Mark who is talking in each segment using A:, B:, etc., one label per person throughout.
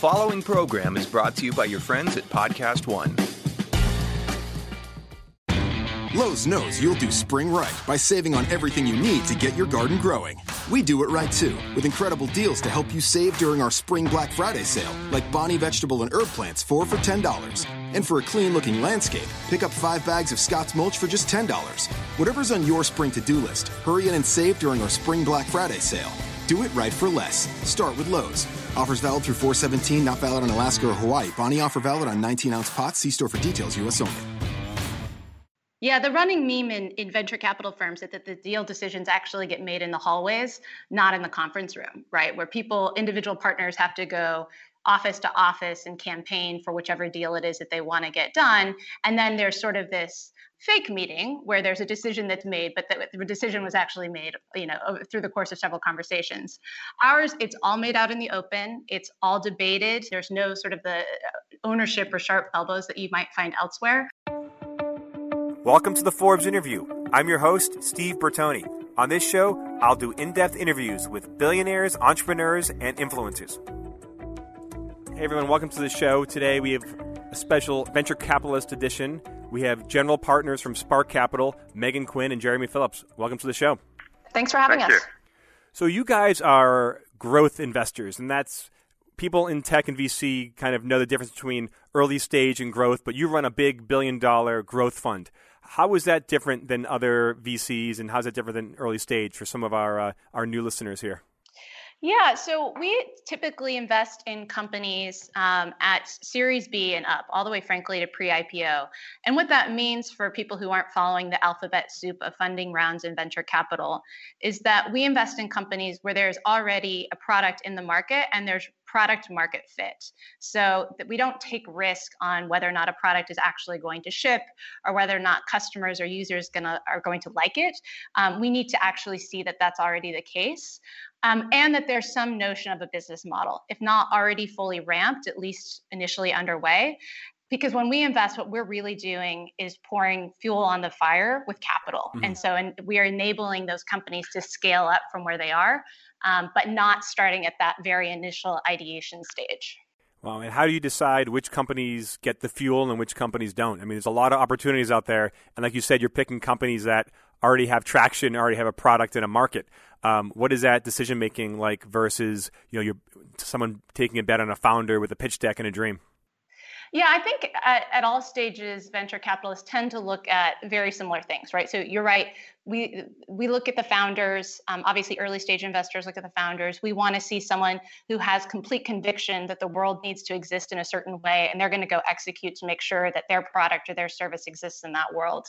A: following program is brought to you by your friends at Podcast One.
B: Lowe's knows you'll do spring right by saving on everything you need to get your garden growing. We do it right too, with incredible deals to help you save during our Spring Black Friday sale, like Bonnie vegetable and herb plants, four for $10. And for a clean looking landscape, pick up five bags of Scott's mulch for just $10. Whatever's on your spring to do list, hurry in and save during our Spring Black Friday sale. Do it right for less. Start with Lowe's. Offers valid through 417, not valid on Alaska or Hawaii. Bonnie offer valid on 19 ounce pots. See store for details, U.S. only.
C: Yeah, the running meme in, in venture capital firms is that the deal decisions actually get made in the hallways, not in the conference room, right? Where people, individual partners have to go office to office and campaign for whichever deal it is that they want to get done. And then there's sort of this fake meeting where there's a decision that's made, but the, the decision was actually made, you know, through the course of several conversations. Ours, it's all made out in the open. It's all debated. There's no sort of the uh, ownership or sharp elbows that you might find elsewhere.
D: Welcome to the Forbes interview. I'm your host, Steve Bertoni. On this show, I'll do in depth interviews with billionaires, entrepreneurs, and influencers. Hey everyone, welcome to the show. Today we have a special venture capitalist edition. We have general partners from Spark Capital, Megan Quinn and Jeremy Philips. Welcome to the show.
C: Thanks for having
E: Thank
C: us.
E: You.
D: So you guys are growth investors, and that's people in tech and VC kind of know the difference between early stage and growth, but you run a big billion dollar growth fund. How is that different than other VCs, and how's that different than early stage for some of our uh, our new listeners here?
C: Yeah, so we typically invest in companies um, at Series B and up, all the way, frankly, to pre IPO. And what that means for people who aren't following the alphabet soup of funding rounds in venture capital is that we invest in companies where there's already a product in the market and there's product market fit. So that we don't take risk on whether or not a product is actually going to ship or whether or not customers or users gonna are going to like it. Um, we need to actually see that that's already the case. Um, and that there's some notion of a business model, if not already fully ramped, at least initially underway. Because when we invest, what we're really doing is pouring fuel on the fire with capital. Mm-hmm. And so and we are enabling those companies to scale up from where they are, um, but not starting at that very initial ideation stage.
D: Well, and how do you decide which companies get the fuel and which companies don't? I mean, there's a lot of opportunities out there. And like you said, you're picking companies that already have traction, already have a product in a market. Um, what is that decision making like versus you know you're someone taking a bet on a founder with a pitch deck and a dream?
C: Yeah, I think at, at, all stages, venture capitalists tend to look at very similar things, right? So you're right. We we look at the founders. Um, obviously, early stage investors look at the founders. We want to see someone who has complete conviction that the world needs to exist in a certain way, and they're going to go execute to make sure that their product or their service exists in that world.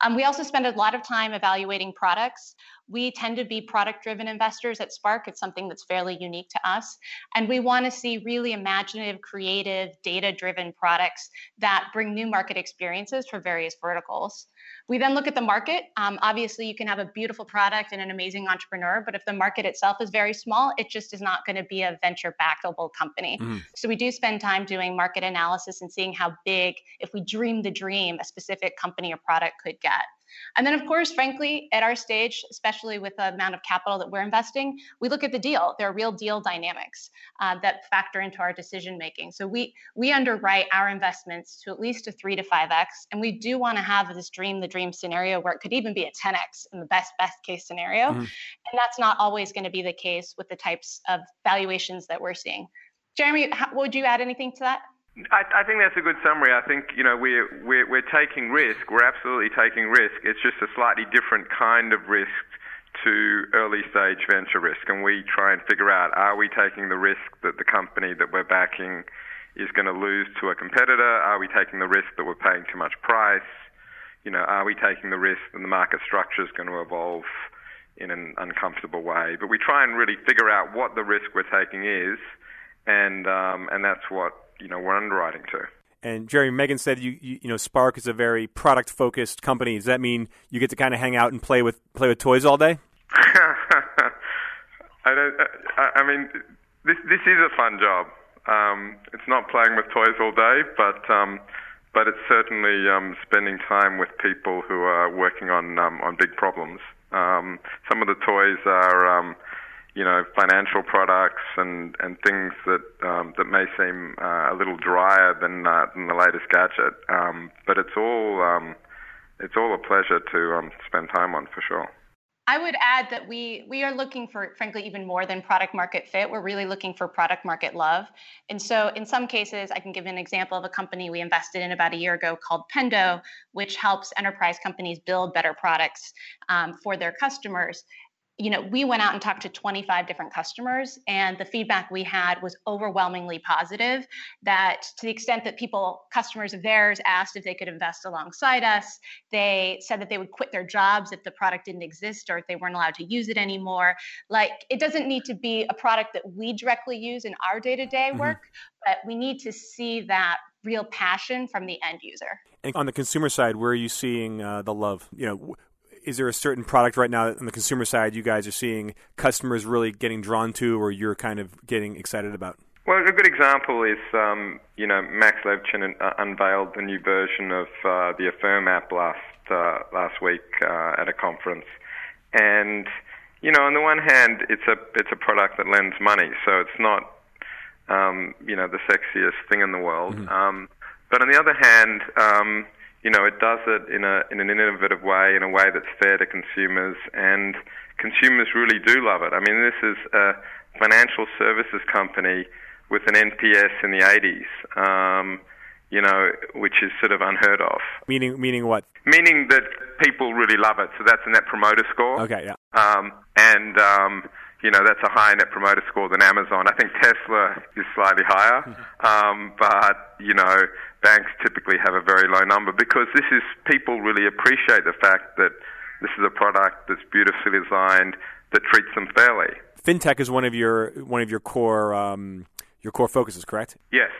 C: Um, we also spend a lot of time evaluating products. We tend to be product driven investors at Spark. It's something that's fairly unique to us. And we want to see really imaginative, creative, data driven products that bring new market experiences for various verticals. We then look at the market. Um, obviously, you can have a beautiful product and an amazing entrepreneur, but if the market itself is very small, it just is not going to be a venture backable company. Mm-hmm. So we do spend time doing market analysis and seeing how big, if we dream the dream, a specific company or product could get. And then, of course, frankly, at our stage, especially with the amount of capital that we're investing, we look at the deal. There are real deal dynamics uh, that factor into our decision making. So we we underwrite our investments to at least a three to five x, and we do want to have this dream the dream scenario where it could even be a 10x in the best best case scenario. Mm-hmm. And that's not always going to be the case with the types of valuations that we're seeing. Jeremy, how, would you add anything to that?
E: I, I, think that's a good summary. I think you know we're, we're we're taking risk. We're absolutely taking risk. It's just a slightly different kind of risk to early stage venture risk, and we try and figure out: Are we taking the risk that the company that we're backing is going to lose to a competitor? Are we taking the risk that we're paying too much price? You know, are we taking the risk that the market structure is going to evolve in an uncomfortable way? But we try and really figure out what the risk we're taking is, and um, and that's what you know we're underwriting to.
D: And Jerry, Megan said you, you, you know Spark is a very product focused company. Does that mean you get to kind of hang out and play with play with toys all day?
E: I don't. I, I mean, this this is a fun job. Um, it's not playing with toys all day, but um, but it's certainly um, spending time with people who are working on um, on big problems. Um, some of the toys are, um, you know, financial products and, and things that um, that may seem uh, a little drier than uh, than the latest gadget. Um, but it's all um, it's all a pleasure to um, spend time on for sure.
C: I would add that we we are looking for, frankly, even more than product market fit. We're really looking for product market love. And so, in some cases, I can give an example of a company we invested in about a year ago called Pendo, which helps enterprise companies build better products um, for their customers you know, we went out and talked to 25 different customers, and the feedback we had was overwhelmingly positive. That to the extent that people, customers of theirs, asked if they could invest alongside us, they said that they would quit their jobs if the product didn't exist or if they weren't allowed to use it anymore. Like, it doesn't need to be a product that we directly use in our day to day work, but we need to see that real passion from the end user.
D: And on the consumer side, where are you seeing uh, the love? You know, is there a certain product right now on the consumer side you guys are seeing customers really getting drawn to, or you're kind of getting excited about?
E: Well, a good example is, um, you know, Max Levchin uh, unveiled the new version of uh, the Affirm app last uh, last week uh, at a conference, and you know, on the one hand, it's a it's a product that lends money, so it's not, um, you know, the sexiest thing in the world. Mm-hmm. Um, but on the other hand, um, you know, it does it in a in an innovative way, in a way that's fair to consumers, and consumers really do love it. I mean, this is a financial services company with an NPS in the 80s. Um, you know, which is sort of unheard of.
D: Meaning, meaning what?
E: Meaning that people really love it. So that's a net promoter score.
D: Okay, yeah.
E: Um, and um, you know, that's a higher net promoter score than Amazon. I think Tesla is slightly higher, um, but you know, banks typically have a very low number because this is people really appreciate the fact that this is a product that's beautifully designed that treats them fairly.
D: FinTech is one of your one of your core um, your core focuses, correct?
E: Yes.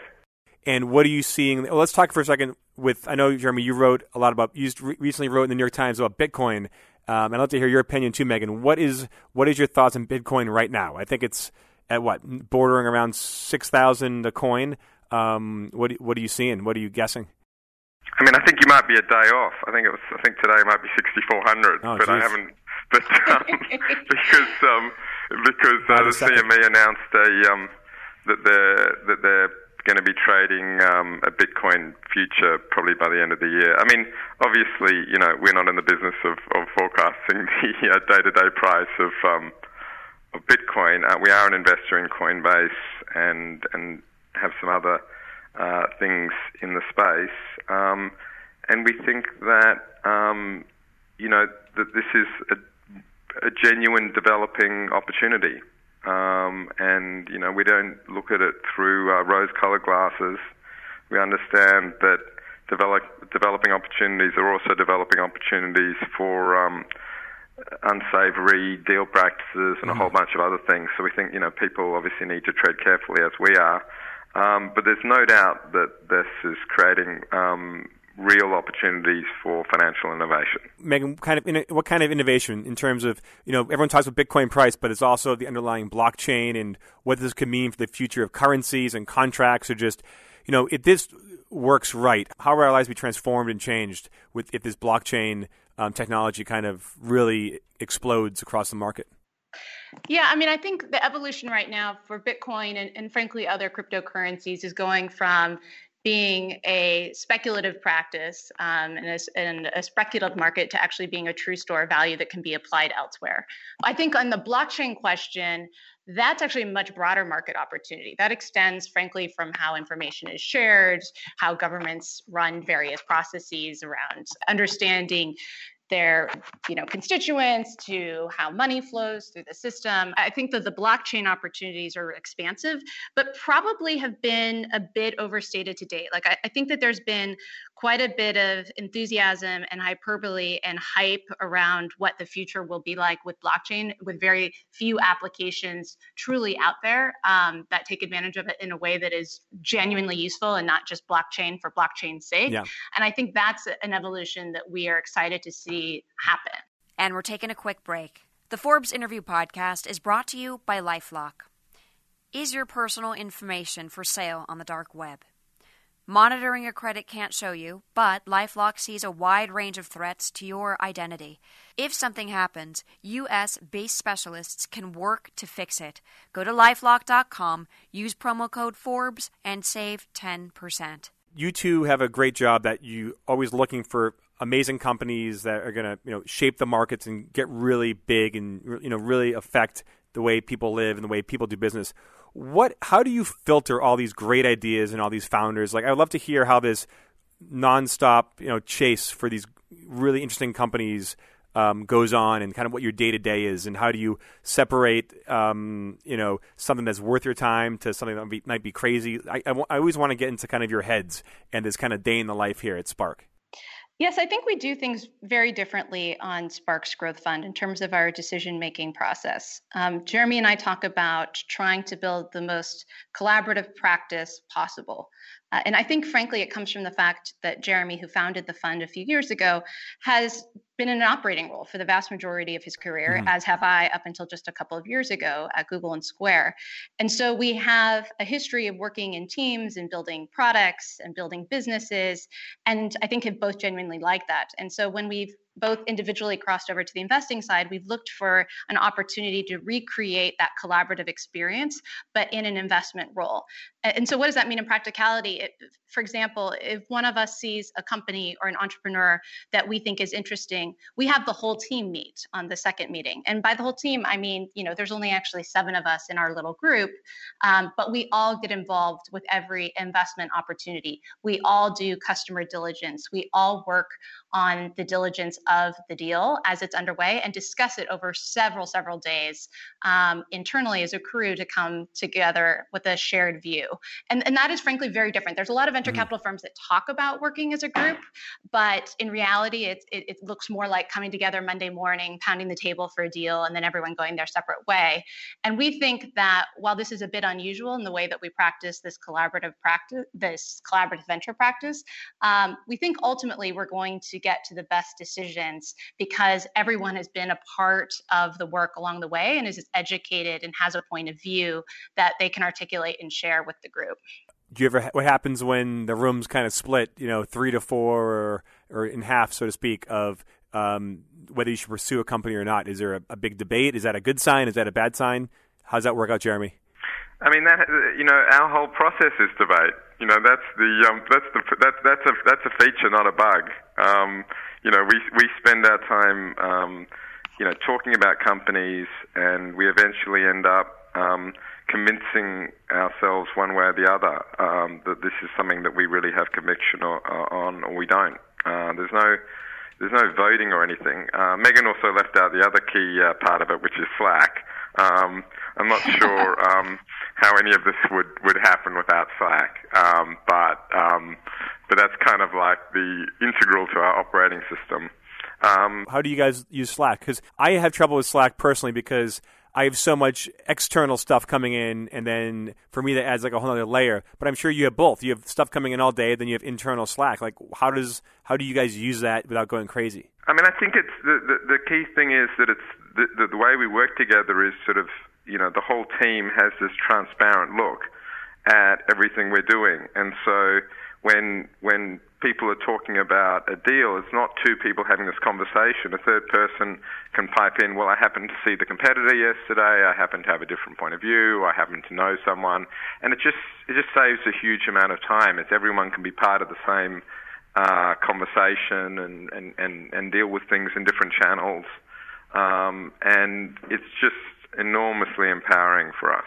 D: And what are you seeing? Well, let's talk for a second with. I know Jeremy, you wrote a lot about. You recently wrote in the New York Times about Bitcoin um, and I'd love to hear your opinion too, Megan. What is what is your thoughts on Bitcoin right now? I think it's at what bordering around six thousand a coin. Um, what what are you seeing? What are you guessing?
E: I mean, I think you might be a day off. I think it was. I think today might be sixty four hundred,
D: oh,
E: but
D: geez.
E: I haven't. But um, because um, because uh, the CME announced a um, that they're that they're going to be trading um, a Bitcoin future probably by the end of the year. I mean, obviously, you know, we're not in the business of, of forecasting the uh, day-to-day price of, um, of Bitcoin. Uh, we are an investor in Coinbase and and have some other uh, things in the space, um, and we think that um, you know that this is a, a genuine developing opportunity. Um, and you know we don't look at it through uh, rose-colored glasses. We understand that develop, developing opportunities are also developing opportunities for um, unsavory deal practices and mm-hmm. a whole bunch of other things. So we think you know people obviously need to tread carefully as we are. Um, but there's no doubt that this is creating um, real opportunities for financial innovation.
D: Megan, kind of what kind of innovation in terms of you know everyone talks about Bitcoin price, but it's also the underlying blockchain and what this could mean for the future of currencies and contracts, or just you know if this works right, how will our lives be transformed and changed with if this blockchain um, technology kind of really explodes across the market?
C: Yeah, I mean, I think the evolution right now for Bitcoin and, and, frankly other cryptocurrencies is going from being a speculative practice um, and, a, and, a, speculative market to actually being a true store of value that can be applied elsewhere. I think on the blockchain question, that's actually a much broader market opportunity. That extends, frankly, from how information is shared, how governments run various processes around understanding their you know constituents to how money flows through the system. I think that the blockchain opportunities are expansive but probably have been a bit overstated to date. Like I, I, think that there's been quite a bit of enthusiasm and hyperbole and hype around what the future will be like with blockchain with very few applications truly out there um, that take advantage of it in a way that is genuinely useful and not just blockchain for blockchain's sake
D: yeah.
C: and i think that's an evolution that we are excited to see see happen.
F: And we're taking a quick break. The Forbes Interview Podcast is brought to you by Lifelock. Is your personal information for sale on the dark web? Monitoring your credit can't show you, but Lifelock sees a wide range of threats to your identity. If something happens, US based specialists can work to fix it. Go to lifelock.com, use promo code Forbes, and save 10%.
D: You two have a great job that you always looking for amazing companies that are going to you know shape the markets and get really big and you know really affect the way people live and the way people do business what how do you filter all these great ideas and all these founders? Like i'd love to hear how this nonstop you know chase for these really interesting companies um, goes on and kind of what your day to day is. And how do you separate um, you know something that's worth your time to something that might be, might be crazy? I, I, w- I always want to get into kind of your heads and this kind of day in the life here at spark
C: Yes, I think we do things very differently on Sparks Growth Fund in terms of our decision making process. Um, Jeremy and I talk about trying to build the most collaborative practice possible. Uh, and I think, frankly, it comes from the fact that Jeremy, who founded the fund a few years ago, has been in an operating role for the vast majority of his career, mm-hmm. as have I up until just a couple of years ago at Google and Square. And so we have a history of working in teams and building products and building businesses. And I think have both genuinely liked that. And so when we've both individually crossed over to the investing side, we've looked for an opportunity to recreate that collaborative experience, but in an investment role. And so, what does that mean in practicality? It, for example, if one of us sees a company or an entrepreneur that we think is interesting, we have the whole team meet on the second meeting. And by the whole team, I mean, you know, there's only actually seven of us in our little group, um, but we all get involved with every investment opportunity. We all do customer diligence. We all work on the diligence of the deal as it's underway and discuss it over several, several days um, internally as a crew to come together with a shared view. And, and that is frankly very different. There's a lot of venture mm-hmm. capital firms that talk about working as a group, but in reality, it, it, it looks more like coming together Monday morning, pounding the table for a deal, and then everyone going their separate way. And we think that while this is a bit unusual in the way that we practice this collaborative practice, this collaborative venture practice, um, we think ultimately we're going to get to the best decisions because everyone has been a part of the work along the way and is educated and has a point of view that they can articulate and share with the group.
D: Do you ever what happens when the room's kind of split, you know, three to four or, or in half, so to speak, of um, whether you should pursue a company or not? Is there a, a big debate? Is that a good sign? Is that a bad sign? How does that work out, Jeremy?
E: I mean that you know our whole process is debate. You know that's the um, that's the that's that's a that's a feature, not a bug. Um, you know we we spend our time um, you know talking about companies, and we eventually end up um, convincing ourselves one way or the other um, that this is something that we really have conviction or, on, or we don't. Uh, there's no there's no voting or anything. Uh, Megan also left out the other key uh, part of it, which is Slack. Um, I'm not sure um, how any of this would, would happen without Slack, um, but um, but that's kind of like the integral to our operating system.
D: Um, how do you guys use Slack? Because I have trouble with Slack personally because I have so much external stuff coming in, and then for me that adds like a whole other layer. But I'm sure you have both. You have stuff coming in all day, then you have internal Slack. Like, how does how do you guys use that without going crazy?
E: I mean, I think it's the the, the key thing is that it's the, the the way we work together is sort of you know the whole team has this transparent look at everything we're doing, and so when when people are talking about a deal, it's not two people having this conversation. A third person can pipe in, well, I happened to see the competitor yesterday, I happen to have a different point of view, I happen to know someone, and it just it just saves a huge amount of time. It's everyone can be part of the same uh, conversation and, and, and, and deal with things in different channels. Um, and it's just enormously empowering for us.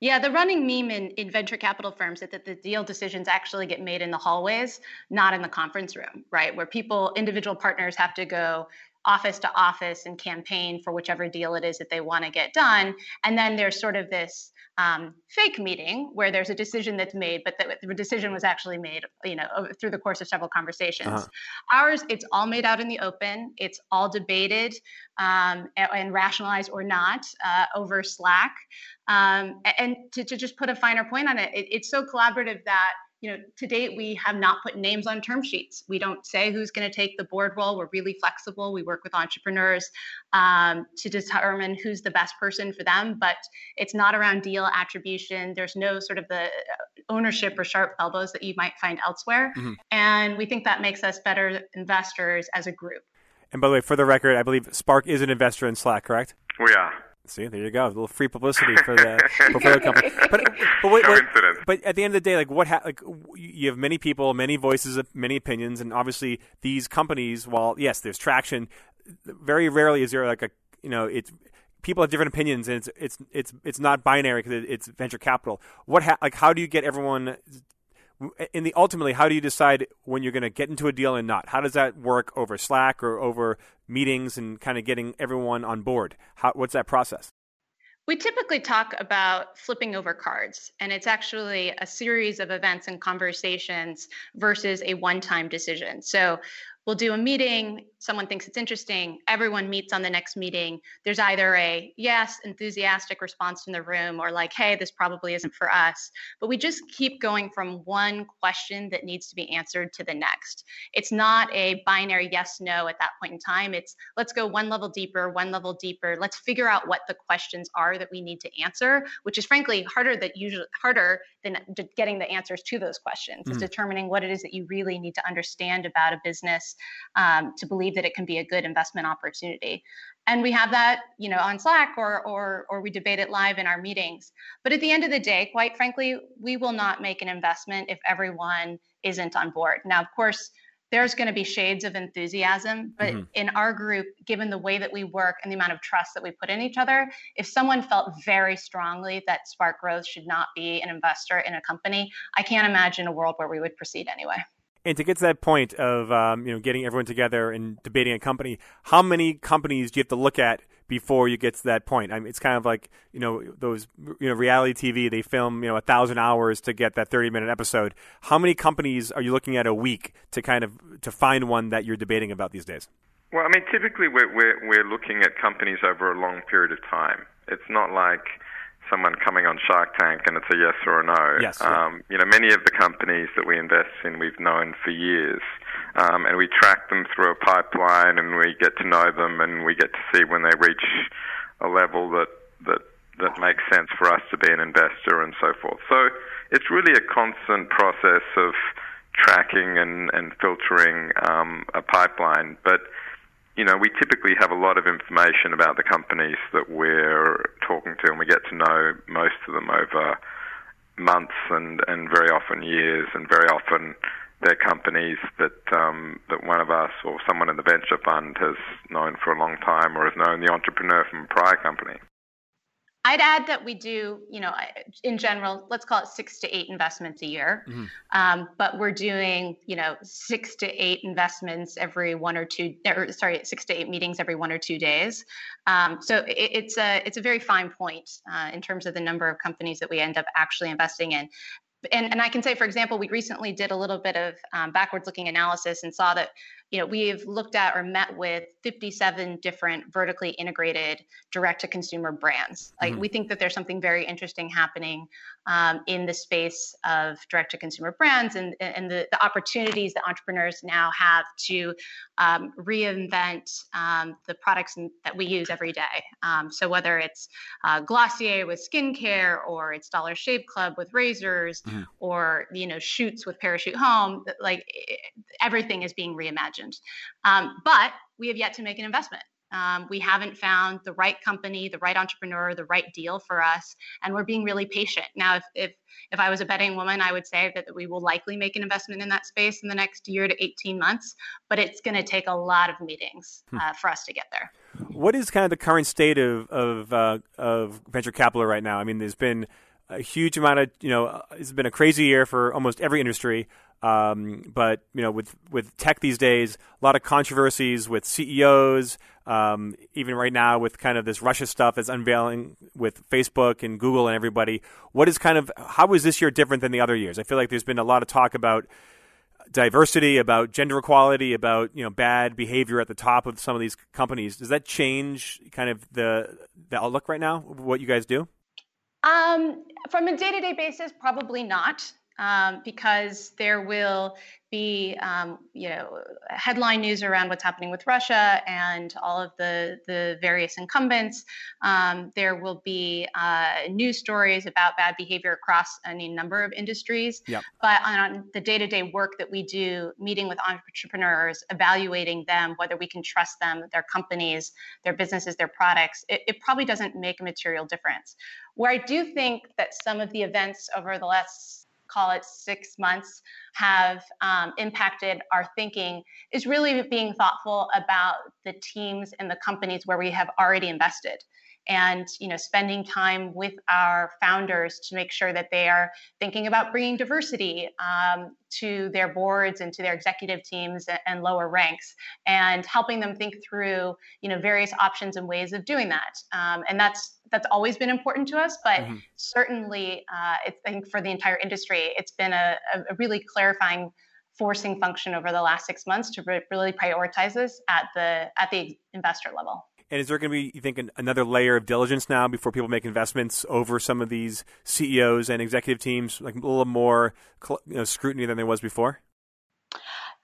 C: Yeah, the running meme in, in venture capital firms is that the deal decisions actually get made in the hallways, not in the conference room, right? Where people, individual partners have to go office to office and campaign for whichever deal it is that they want to get done. And then there's sort of this um, fake meeting where there's a decision that's made, but the, the, decision was actually made, you know, through the course of several conversations. Uh-huh. Ours, it's all made out in the open. It's all debated um, and, and, rationalized or not uh, over Slack. Um, and to, to, just put a finer point on it, it, it's so collaborative that you know, to date, we have not put names on term sheets. We don't say who's going to take the board role. We're really flexible. We work with entrepreneurs um, to determine who's the best person for them, but it's not around deal attribution. There's no sort of the uh, ownership or sharp elbows that you might find elsewhere. Mm-hmm. And we think that makes us better investors as a group.
D: And by the way, for the record, I believe Spark is an investor in Slack, correct?
E: We are.
D: See, there you go. A little free publicity for the portfolio company. But, but, wait, wait, but at the end of the day, like what? Ha- like you have many people, many voices, uh, many opinions, and obviously these companies. While yes, there's traction, very rarely is there like a you know it's people have different opinions, and it's it's it's it's not binary because it's venture capital. What ha- like how do you get everyone in the ultimately, how do you decide when you're going to get into a deal and not? How does that work over Slack or over meetings and kind of getting everyone on board? How, what's that process?
C: We typically talk about flipping over cards, and it's actually a series of events and conversations versus a one time decision. So we'll do a meeting, someone thinks it's interesting, everyone meets on the next meeting. There's either a yes, enthusiastic response from the room or like, hey, this probably isn't for us. But we just keep going from one question that needs to be answered to the next. It's not a binary yes, no at that point in time. It's let's go one level deeper, one level deeper. Let's figure out what the questions are that we need to answer, which is frankly harder that usually harder than getting the answers to those questions. Mm-hmm. Is determining what it is that you really need to understand about a business um, to believe that it can be a good investment opportunity. And we have that, you know, on Slack or or or we debate it live in our meetings. But at the end of the day, quite frankly, we will not make an investment if everyone isn't on board. Now, of course, there's going to be shades of enthusiasm, but mm-hmm. in our group, given the way that we work and the amount of trust that we put in each other, if someone felt very strongly that Spark Growth should not be an investor in a company, I can't imagine a world where we would proceed anyway.
D: And to get to that point of um, you know getting everyone together and debating a company, how many companies do you have to look at before you get to that point? I mean, it's kind of like you know those you know reality TV. They film you know a thousand hours to get that thirty minute episode. How many companies are you looking at a week to kind of to find one that you're debating about these days?
E: Well, I mean, typically we're we're, we're looking at companies over a long period of time. It's not like someone coming on Shark Tank and it's a yes or a no.
D: Yes.
E: Um, you know, many of the companies that we invest in we've known for years, um, and we track them through a pipeline and we get to know them and we get to see when they reach a level that that that makes sense for us to be an investor and so forth. So it's really a constant process of tracking and, and filtering um, a pipeline, but you know, we typically have a lot of information about the companies that we're talking to, and we get to know most of them over months and, and very often years, and very often they're companies that um, that one of us or someone in the venture fund has known for a long time or has known the entrepreneur from a prior company.
C: I'd add that we do, you know, in general, let's call it six to eight investments a year. Mm-hmm. Um, but we're doing, you know, six to eight investments every one or two, or sorry, six to eight meetings every one or two days. Um, so it, it's a it's a very fine point uh, in terms of the number of companies that we end up actually investing in. And, and I can say, for example, we recently did a little bit of um, backwards looking analysis and saw that you know, we've looked at or met with 57 different vertically integrated direct to consumer brands. Like mm-hmm. we think that there's something very interesting happening um, in the space of direct to consumer brands and, and the, the, opportunities that entrepreneurs now have to um, reinvent um, the products that we use every day. Um, so whether it's uh, Glossier with skincare or it's Dollar Shave Club with razors mm-hmm. or, you know, Shoots with Parachute Home, like everything is being reimagined imagined. Um, but we have yet to make an investment. Um, we haven't found the right company, the right entrepreneur, the right deal for us, and we're being really patient. Now, if if if I was a betting woman, I would say that we will likely make an investment in that space in the next year to 18 months, but it's going to take a lot of meetings hmm. uh, for us to get there.
D: What is kind of the current state of of, uh, of venture capital right now? I mean, there's been a huge amount of you know, it's been a crazy year for almost every industry. Um, but you know, with with tech these days, a lot of controversies with CEOs. Um, even right now, with kind of this Russia stuff that's unveiling with Facebook and Google and everybody. What is kind of how is this year different than the other years? I feel like there's been a lot of talk about diversity, about gender equality, about you know bad behavior at the top of some of these companies. Does that change kind of the the outlook right now? What you guys do?
C: Um, from a day to day basis, probably not. Um, because there will be um, you know headline news around what's happening with Russia and all of the the various incumbents. Um, there will be uh, news stories about bad behavior across any number of industries.
D: Yep.
C: But on the day-to-day work that we do, meeting with entrepreneurs, evaluating them, whether we can trust them, their companies, their businesses, their products, it, it probably doesn't make a material difference. Where I do think that some of the events over the last call it six months, have um, impacted our thinking is really being thoughtful about the teams and the companies where we have already invested and you know spending time with our founders to make sure that they are thinking about bringing diversity um, to their boards and to their executive teams and lower ranks and helping them think through you know various options and ways of doing that um, and that's that's always been important to us but mm-hmm. certainly uh, it's, i think for the entire industry it's been a, a really clarifying forcing function over the last six months to re- really prioritize this at the at the investor level
D: and is there going to be, you think, an, another layer of diligence now before people make investments over some of these CEOs and executive teams, like a little more you know, scrutiny than there was before?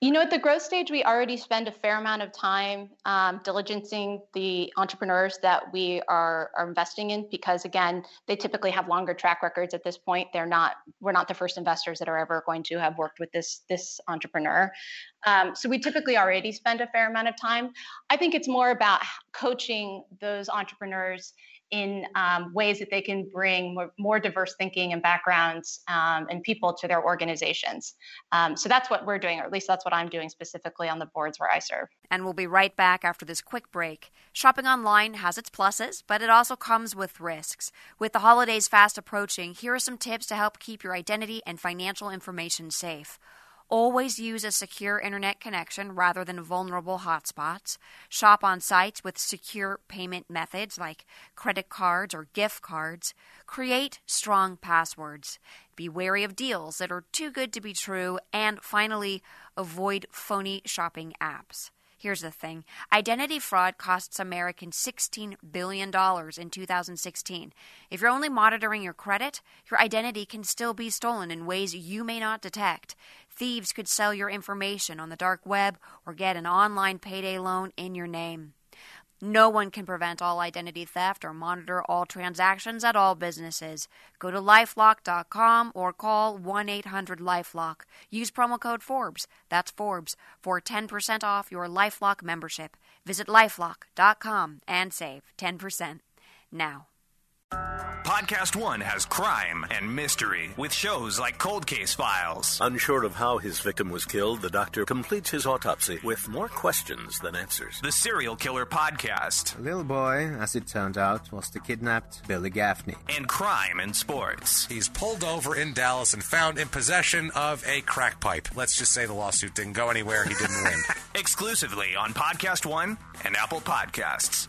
C: You know, at the growth stage, we already spend a fair amount of time um, diligencing the entrepreneurs that we are, are investing in because, again, they typically have longer track records at this point. They're not, we're not the first investors that are ever going to have worked with this this entrepreneur. Um, so we typically already spend a fair amount of time. I think it's more about coaching those entrepreneurs in um, ways that they can bring more, more diverse thinking and backgrounds um, and people to their organizations. Um, so that's what we're doing, or at least that's what I'm doing specifically on the boards where I serve.
F: And we'll be right back after this quick break. Shopping online has its pluses, but it also comes with risks. With the holidays fast approaching, here are some tips to help keep your identity and financial information safe. Always use a secure internet connection rather than vulnerable hotspots. Shop on sites with secure payment methods like credit cards or gift cards. Create strong passwords. Be wary of deals that are too good to be true. And finally, avoid phony shopping apps. Here's the thing identity fraud costs Americans $16 billion in 2016. If you're only monitoring your credit, your identity can still be stolen in ways you may not detect. Thieves could sell your information on the dark web or get an online payday loan in your name. No one can prevent all identity theft or monitor all transactions at all businesses. Go to lifelock.com or call 1 800 Lifelock. Use promo code Forbes, that's Forbes, for 10% off your Lifelock membership. Visit lifelock.com and save 10%. Now,
A: Podcast One has crime and mystery with shows like Cold Case Files.
G: Unsure of how his victim was killed, the doctor completes his autopsy with more questions than answers.
A: The Serial Killer Podcast.
H: The little boy, as it turned out, was the kidnapped Billy Gaffney.
A: And crime and sports.
I: He's pulled over in Dallas and found in possession of a crack pipe. Let's just say the lawsuit didn't go anywhere. He didn't win.
A: Exclusively on Podcast One and Apple Podcasts.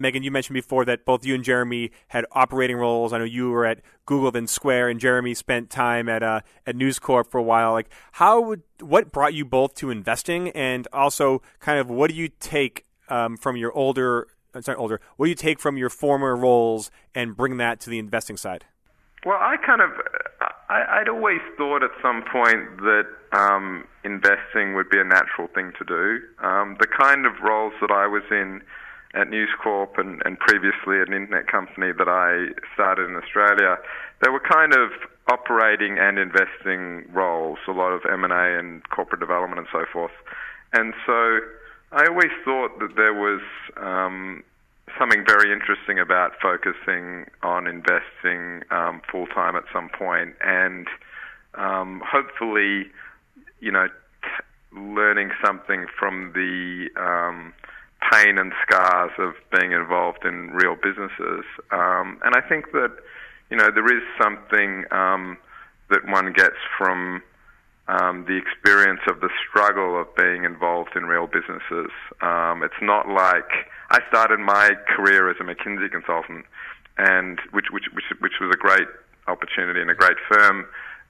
D: Megan, you mentioned before that both you and Jeremy had operating roles. I know you were at Google, then Square, and Jeremy spent time at uh, at News Corp for a while. Like, how would what brought you both to investing, and also kind of what do you take um, from your older, uh, sorry, older, what do you take from your former roles and bring that to the investing side?
E: Well, I kind of, I, would always thought at some point that um, investing would be a natural thing to do. Um, the kind of roles that I was in at News Corp and, and previously at an internet company that I started in Australia, they were kind of operating and investing roles, a lot of M&A and corporate development and so forth. And so I always thought that there was um, something very interesting about focusing on investing um, full time at some point and um, hopefully, you know, t- learning something from the um, pain and scars of being involved in real businesses. Um, and I think that, you know, there is something um, that one gets from um, the experience of the struggle of being involved in real businesses. Um, it's not like I started my career as a McKinsey consultant, and which which which, which was a great opportunity and a great firm.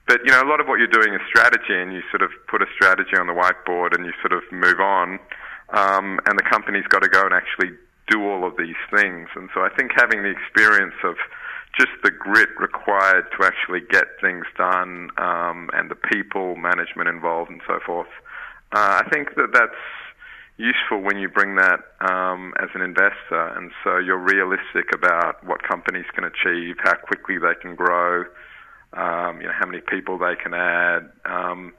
E: But you know, a lot of what you're doing is strategy, and you sort of put a strategy on the whiteboard, and you sort of move on. Um, and the company's got to go and actually do all of these things. And so I think having the experience of just the grit required to actually get things done um, and the people management involved and so forth. Uh, I think that that's useful when you bring that um, as an investor, and so you're realistic about what companies can achieve, how quickly they can grow, um, you know, how many people they can add. Um,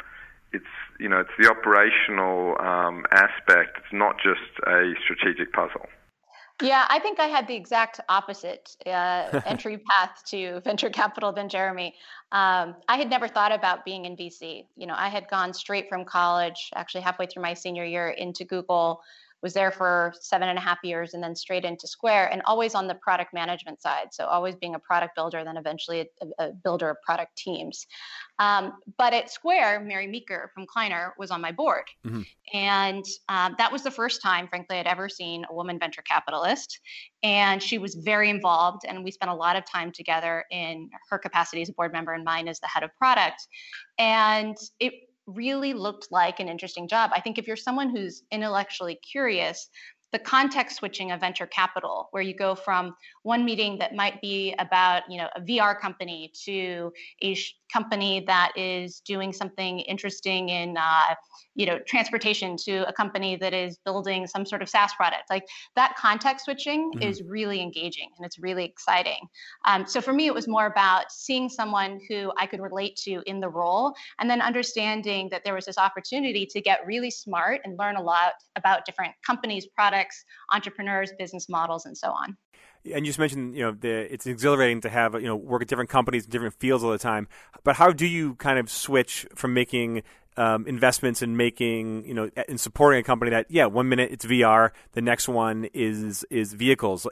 E: it's you know, it's the operational um, aspect. It's not just a strategic puzzle.
C: Yeah, I think I had the exact opposite uh, entry path to venture capital than Jeremy. Um, I had never thought about being in VC. You know, I had gone straight from college, actually halfway through my senior year, into Google was there for seven and a half years and then straight into Square and always on the product management side. So always being a product builder, then eventually a, a builder of product teams. Um, but at Square, Mary Meeker from Kleiner was on my board. Mm-hmm. And um, that was the first time, frankly, I'd ever seen a woman venture capitalist. And she was very involved. And we spent a lot of time together in her capacity as a board member and mine as the head of product. And it really looked like an interesting job. I think if you're someone who's intellectually curious, the context switching of venture capital where you go from one meeting that might be about you know a vr company to a company that is doing something interesting in uh, you know transportation to a company that is building some sort of SaaS product. Like that context switching mm-hmm. is really engaging and it's really exciting. Um, so for me, it was more about seeing someone who I could relate to in the role, and then understanding that there was this opportunity to get really smart and learn a lot about different companies, products, entrepreneurs, business models, and so on
D: and you just mentioned you know the, it's exhilarating to have you know work at different companies in different fields all the time but how do you kind of switch from making um, investments in making, you know, in supporting a company that, yeah, one minute it's VR, the next one is is vehicles.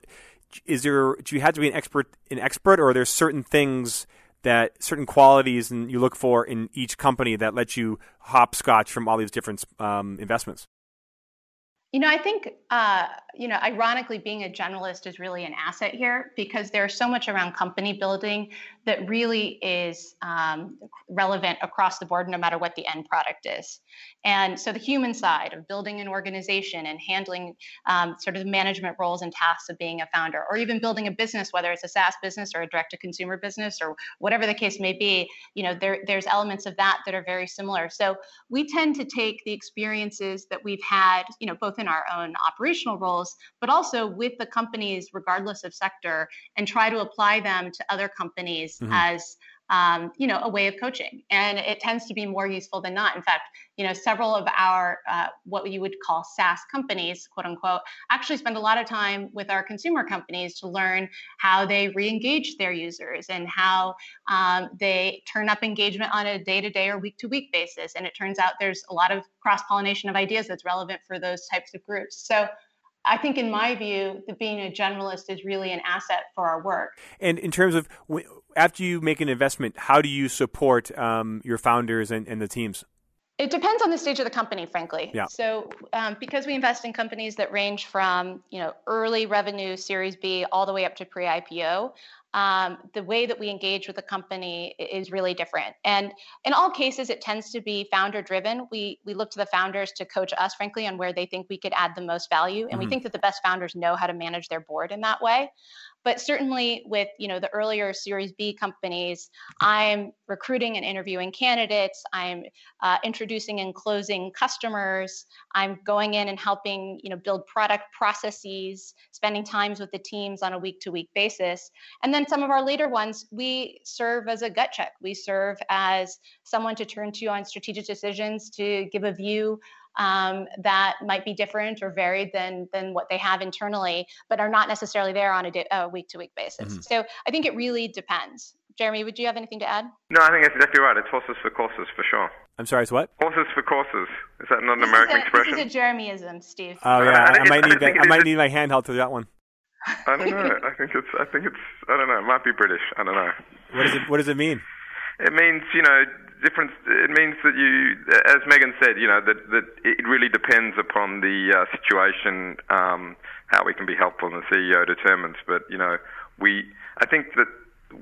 D: Is there? Do you have to be an expert, an expert, or are there certain things that certain qualities and you look for in each company that lets you hopscotch from all these different um, investments?
C: You know, I think, uh, you know, ironically, being a generalist is really an asset here because there's so much around company building that really is um, relevant across the board, no matter what the end product is. And so the human side of building an organization and handling um, sort of management roles and tasks of being a founder, or even building a business, whether it's a SaaS business or a direct to consumer business or whatever the case may be, you know, there, there's elements of that that are very similar. So we tend to take the experiences that we've had, you know, both in our own operational roles, but also with the companies, regardless of sector, and try to apply them to other companies mm-hmm. as um, you know a way of coaching and it tends to be more useful than not. In fact you know several of our uh, what you would call saas companies quote unquote actually spend a lot of time with our consumer companies to learn how they re-engage their users and how um, they turn up engagement on a day-to-day or week-to-week basis. And it turns out there's a lot of cross-pollination of ideas that's relevant for those types of groups. So I think, in my view, that being a generalist is really an asset for our work.
D: And in terms of after you make an investment, how do you support um, your founders and, and, the teams?
C: It depends on the stage of the company, frankly.
D: Yeah.
C: So, um, because we invest in companies that range from you know early revenue, Series B, all the way up to pre-IPO, um, the way that we engage with the company is really different. And in all cases, it tends to be founder driven. We we look to the founders to coach us, frankly, on where they think we could add the most value, and mm-hmm. we think that the best founders know how to manage their board in that way but certainly with you know the earlier series b companies i'm recruiting and interviewing candidates. I'm uh, introducing and closing customers. I'm going in and helping you know build product processes spending times with the teams on a week to week basis. And then some of our later ones we serve as a gut check. We serve as someone to turn to on strategic decisions to give a view um, that might be different or varied than than what they have internally, but are not necessarily there on a week to week basis. Mm-hmm. So I think it really depends. Jeremy, would you have anything to add?
E: No, I think that's exactly right. It's horses for courses for sure.
D: I'm sorry, it's what?
E: Horses for courses. Is that not an
C: this
E: American
C: a,
E: expression?
C: This is a Jeremyism, Steve.
D: Oh yeah, I, I might need that, I might need my handheld for that one.
E: I don't know. I think it's. I think it's. I don't know. It might be British. I don't know.
D: What does it What does it mean?
E: It means you know different. It means that you, as Megan said, you know that that it really depends upon the uh, situation, um, how we can be helpful, and the CEO determines. But you know, we. I think that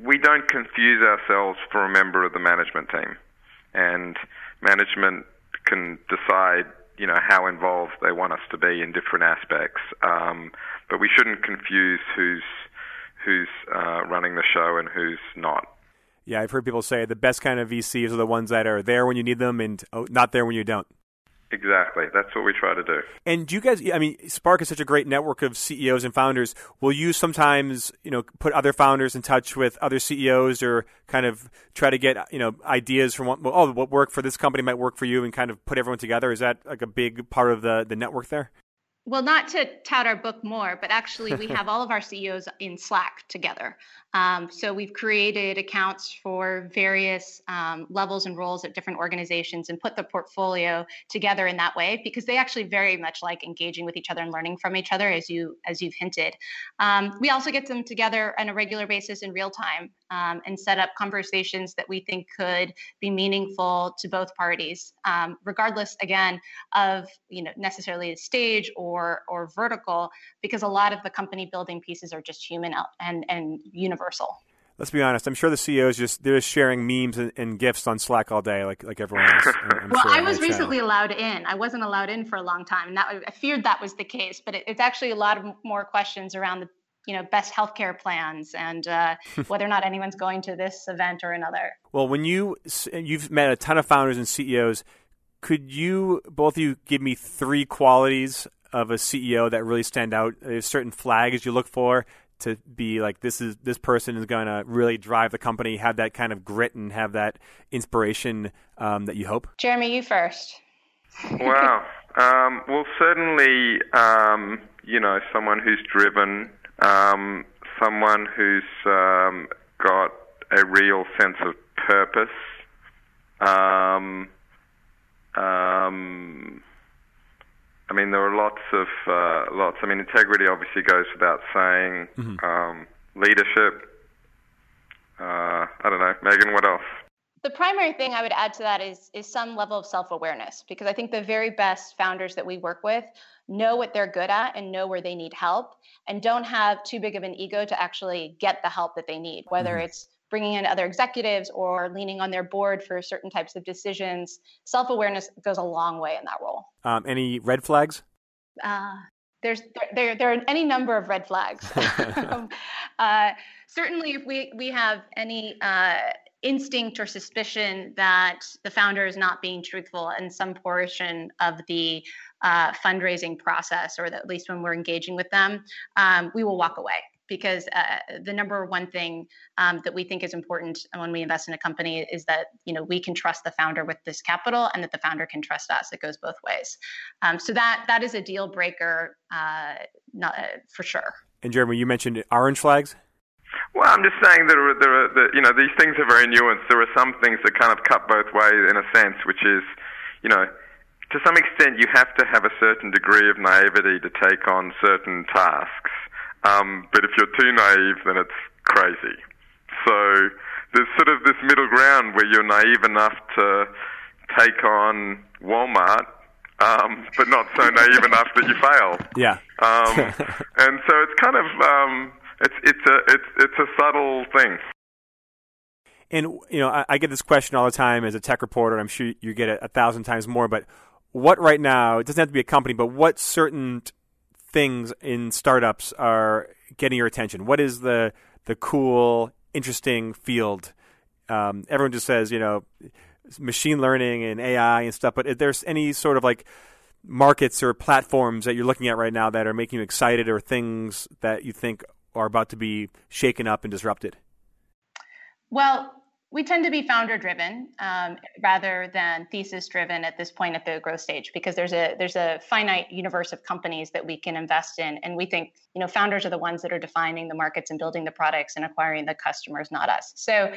E: we don't confuse ourselves for a member of the management team, and management can decide you know how involved they want us to be in different aspects. Um, but we shouldn't confuse who's who's uh, running the show and who's not.
D: Yeah, I've heard people say the best kind of VCs are the ones that are there when you need them and oh, not there when you don't.
E: Exactly. That's what we try to do.
D: And do you guys, I mean, Spark is such a great network of CEOs and founders. Will you sometimes, you know, put other founders in touch with other CEOs or kind of try to get, you know, ideas from what, oh, what worked for this company might work for you and kind of put everyone together? Is that like a big part of the, the network there?
C: Well, not to tout our book more, but actually, we have all of our CEOs in Slack together. Um, so we've created accounts for various um, levels and roles at different organizations and put the portfolio together in that way because they actually very much like engaging with each other and learning from each other, as you as you've hinted. Um, we also get them together on a regular basis in real time um, and set up conversations that we think could be meaningful to both parties, um, regardless again of you know necessarily the stage or or vertical, because a lot of the company building pieces are just human and and universal universal.
D: Let's be honest. I'm sure the CEOs just they're just sharing memes and, and gifs on Slack all day, like like everyone else.
C: I'm well, sure I was recently channel. allowed in. I wasn't allowed in for a long time, and that I feared that was the case. But it, it's actually a lot of more questions around the you know best healthcare plans and uh, whether or not anyone's going to this event or another.
D: Well, when you you've met a ton of founders and CEOs, could you both of you give me three qualities of a CEO that really stand out? There's certain flags you look for to be like this is this person is going to really drive the company, have that kind of grit and have that inspiration um, that you hope?
C: Jeremy, you first.
E: wow. Um, well, certainly, um, you know, someone who's driven, um, someone who's um, got a real sense of purpose. Um, um, I mean, there are lots of uh, lots. I mean, integrity obviously goes without saying. Mm-hmm. Um, leadership. Uh, I don't know, Megan. What else?
C: The primary thing I would add to that is is some level of self awareness because I think the very best founders that we work with know what they're good at and know where they need help and don't have too big of an ego to actually get the help that they need, whether mm-hmm. it's bringing in other executives or leaning on their board for certain types of decisions. Self awareness goes a long way in that role.
D: Um, any red flags?
C: Uh, there's there, there are any number of red flags. uh, certainly, if we we have any uh, instinct or suspicion that the founder is not being truthful in some portion of the uh, fundraising process, or at least when we're engaging with them, um, we will walk away because uh, the number one thing um, that we think is important when we invest in a company is that you know we can trust the founder with this capital and that the founder can trust us. It goes both ways. Um, so that that is a deal breaker, uh, not, uh, for sure.
D: And Jeremy, you mentioned orange flags.
E: Well, I'm just saying that there are, there are that, you know these things are very nuanced. There are some things that kind of cut both ways in a sense, which is you know to some extent you have to have a certain degree of naivety to take on certain tasks um, but if you're too naive, then it's crazy. So there's sort of this middle ground where you're naive enough to take on Walmart, um, but not so naive enough that you fail.
D: Yeah.
E: Um, and so it's kind of um, it's it's a it's it's a subtle thing.
D: And you know, I, I, get this question all the time as a tech reporter. I'm sure you get it a thousand times more. But what right now? It doesn't have to be a company, but what certain things in startups are getting your attention? What is the the cool, interesting field? Um, everyone just says, you know, machine learning and AI and stuff. But if there's any sort of like markets or platforms that you're looking at right now that are making you excited, or things that you think are about to be shaken up and disrupted?
C: Well, we tend to be founder driven um, rather than thesis driven at this point at the growth stage because there's a there's a finite universe of companies that we can invest in and we think you know founders are the ones that are defining the markets and building the products and acquiring the customers not us so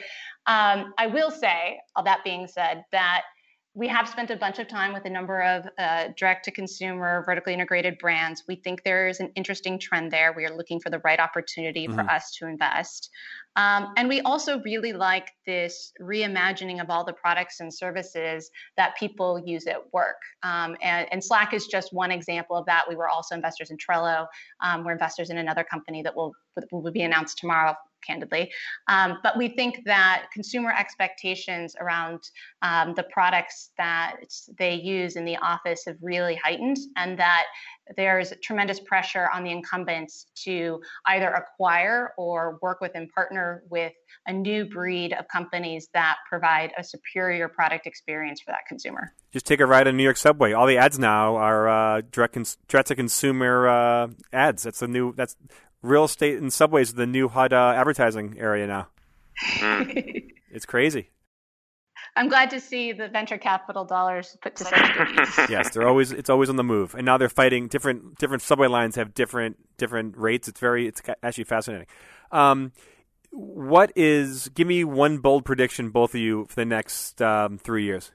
C: um, i will say all that being said that we have spent a bunch of time with a number of uh, direct to consumer, vertically integrated brands. We think there's an interesting trend there. We are looking for the right opportunity mm-hmm. for us to invest. Um, and we also really like this reimagining of all the products and services that people use at work. Um, and, and, Slack is just one example of that. We were also investors in Trello. Um, we're investors in another company that will, will be announced tomorrow candidly. Um, but we think that consumer expectations around um, the products that they use in the office have really heightened, and that there's tremendous pressure on the incumbents to either acquire or work with and partner with a new breed of companies that provide a superior product experience for that consumer.
D: Just take a ride on New York subway. All the ads now are uh, direct, cons- direct to consumer uh, ads. That's the new. That's real estate and subways the new hot uh, advertising area now. it's crazy.
C: I'm glad to see the venture capital dollars put to such good use.
D: yes, they're always it's always on the move, and now they're fighting different different subway lines have different different rates. It's very it's actually fascinating. Um, what is? Give me one bold prediction, both of you, for the next um, three years.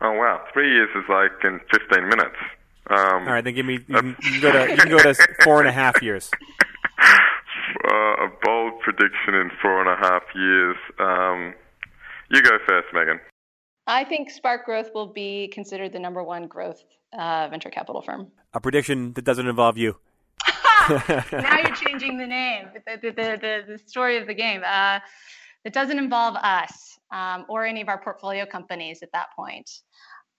E: Oh wow, three years is like in 15 minutes.
D: Um, All right, then give me. You can, you can, go to you can go to four and a half years.
E: Uh, a bold prediction in four and a half years. Um, you go first, Megan.
C: I think Spark Growth will be considered the number one growth uh, venture capital firm.
D: A prediction that doesn't involve you.
C: now you're changing the name, the, the, the, the story of the game. Uh, it doesn't involve us um, or any of our portfolio companies at that point.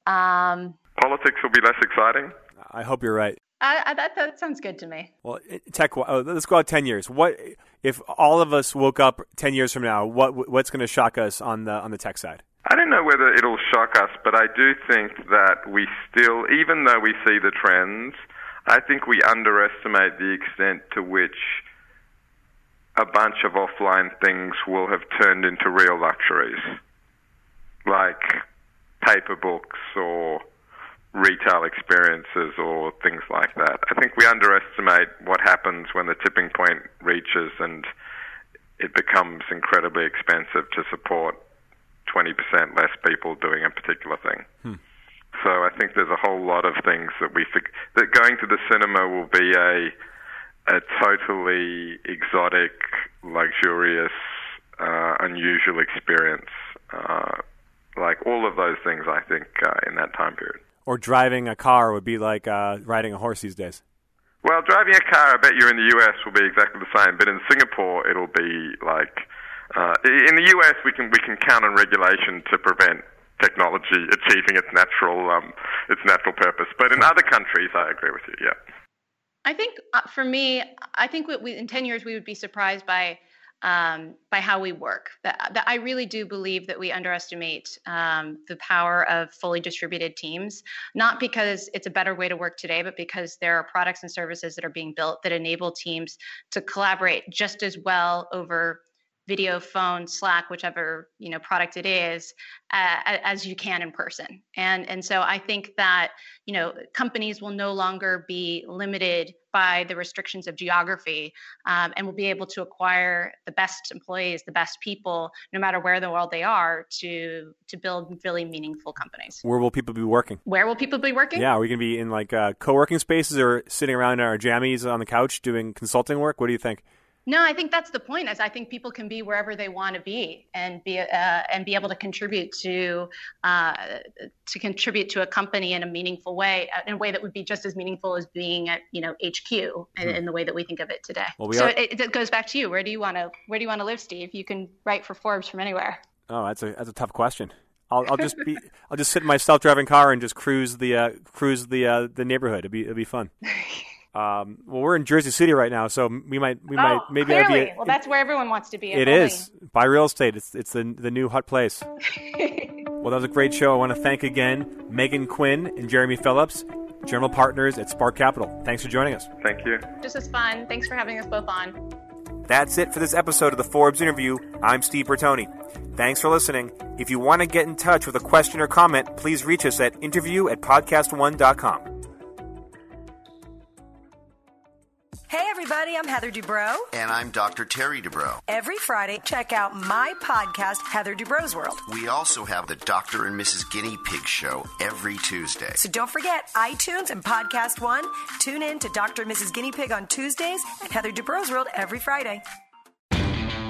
C: Um,
E: Politics will be less exciting.
D: I hope you're right.
C: I, that that sounds good to me.
D: Well, tech. Oh, let's go out ten years. What if all of us woke up ten years from now? What what's going to shock us on the on the tech side?
E: I don't know whether it'll shock us, but I do think that we still, even though we see the trends, I think we underestimate the extent to which a bunch of offline things will have turned into real luxuries, like paper books or retail experiences or things like that. I think we underestimate what happens when the tipping point reaches and it becomes incredibly expensive to support 20% less people doing a particular thing. Hmm. So I think there's a whole lot of things that we think that going to the cinema will be a a totally exotic, luxurious, uh, unusual experience. Uh, like all of those things, I think uh, in that time period
D: or driving a car would be like uh, riding a horse these days?
E: Well, driving a car, I bet you in the US will be exactly the same, but in Singapore it'll be like uh, in the US we can we can count on regulation to prevent technology achieving its natural um, its natural purpose. But in other countries, I agree with you. Yeah.
C: I think uh, for me, I think we, in ten years we would be surprised by um, by how we work. That, that, I really do believe that we underestimate um, the power of fully distributed teams, not because it's a better way to work today, but because there are products and services that are being built that enable teams to collaborate just as well over video, phone, Slack, whichever you know product it is, uh, as you can in person. And and so I think that you know companies will no longer be limited by the restrictions of geography, um, and will be able to acquire the best employees, the best people, no matter where in the world they are, to to build really meaningful companies.
D: Where will people be working?
C: Where will people be working?
D: Yeah, are we going to be in like uh, co-working spaces or sitting around in our jammies on the couch doing consulting work? What do you think?
C: No, I think that's the point. Is I think people can be wherever they want to be and be uh, and be able to contribute to uh, to contribute to a company in a meaningful way, uh, in a way that would be just as meaningful as being at you know HQ in, hmm. in the way that we think of it today. Well, we so are... it, it, goes back to you. Where do you want to Where do you want to live, Steve? You can write for Forbes from anywhere.
D: Oh, that's a that's a tough question. I'll, I'll just be I'll just sit in my self-driving car and just cruise the uh, cruise the uh, the neighborhood. It'd be it'll be fun. Um, well, we're in Jersey City right now, so we might we oh, might maybe
C: clearly.
D: Be
C: a, well, that's where everyone wants to be.
D: It is buy real estate. It's it's the the new hot place. well, that was a great show. I want to thank again Megan Quinn and Jeremy Philips, general partners at Spark Capital. Thanks for joining us.
E: Thank you.
C: This was fun. Thanks for having us both on.
D: That's it for this episode of the Forbes interview. I'm Steve Bertoni. Thanks for listening. If you want to get in touch with a question or comment, please reach us at interview at podcastone.com.
J: everybody. I'm Heather Dubrow.
K: And I'm Dr. Terry Dubrow.
J: Every Friday, check out my podcast, Heather Dubrow's World.
K: We also have the Dr. and Mrs. Guinea Pig show every Tuesday.
J: So don't forget iTunes and Podcast One. Tune in to Dr. and Mrs. Guinea Pig on Tuesdays and Heather Dubrow's World every Friday.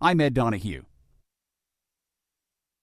L: I'm Ed Donahue.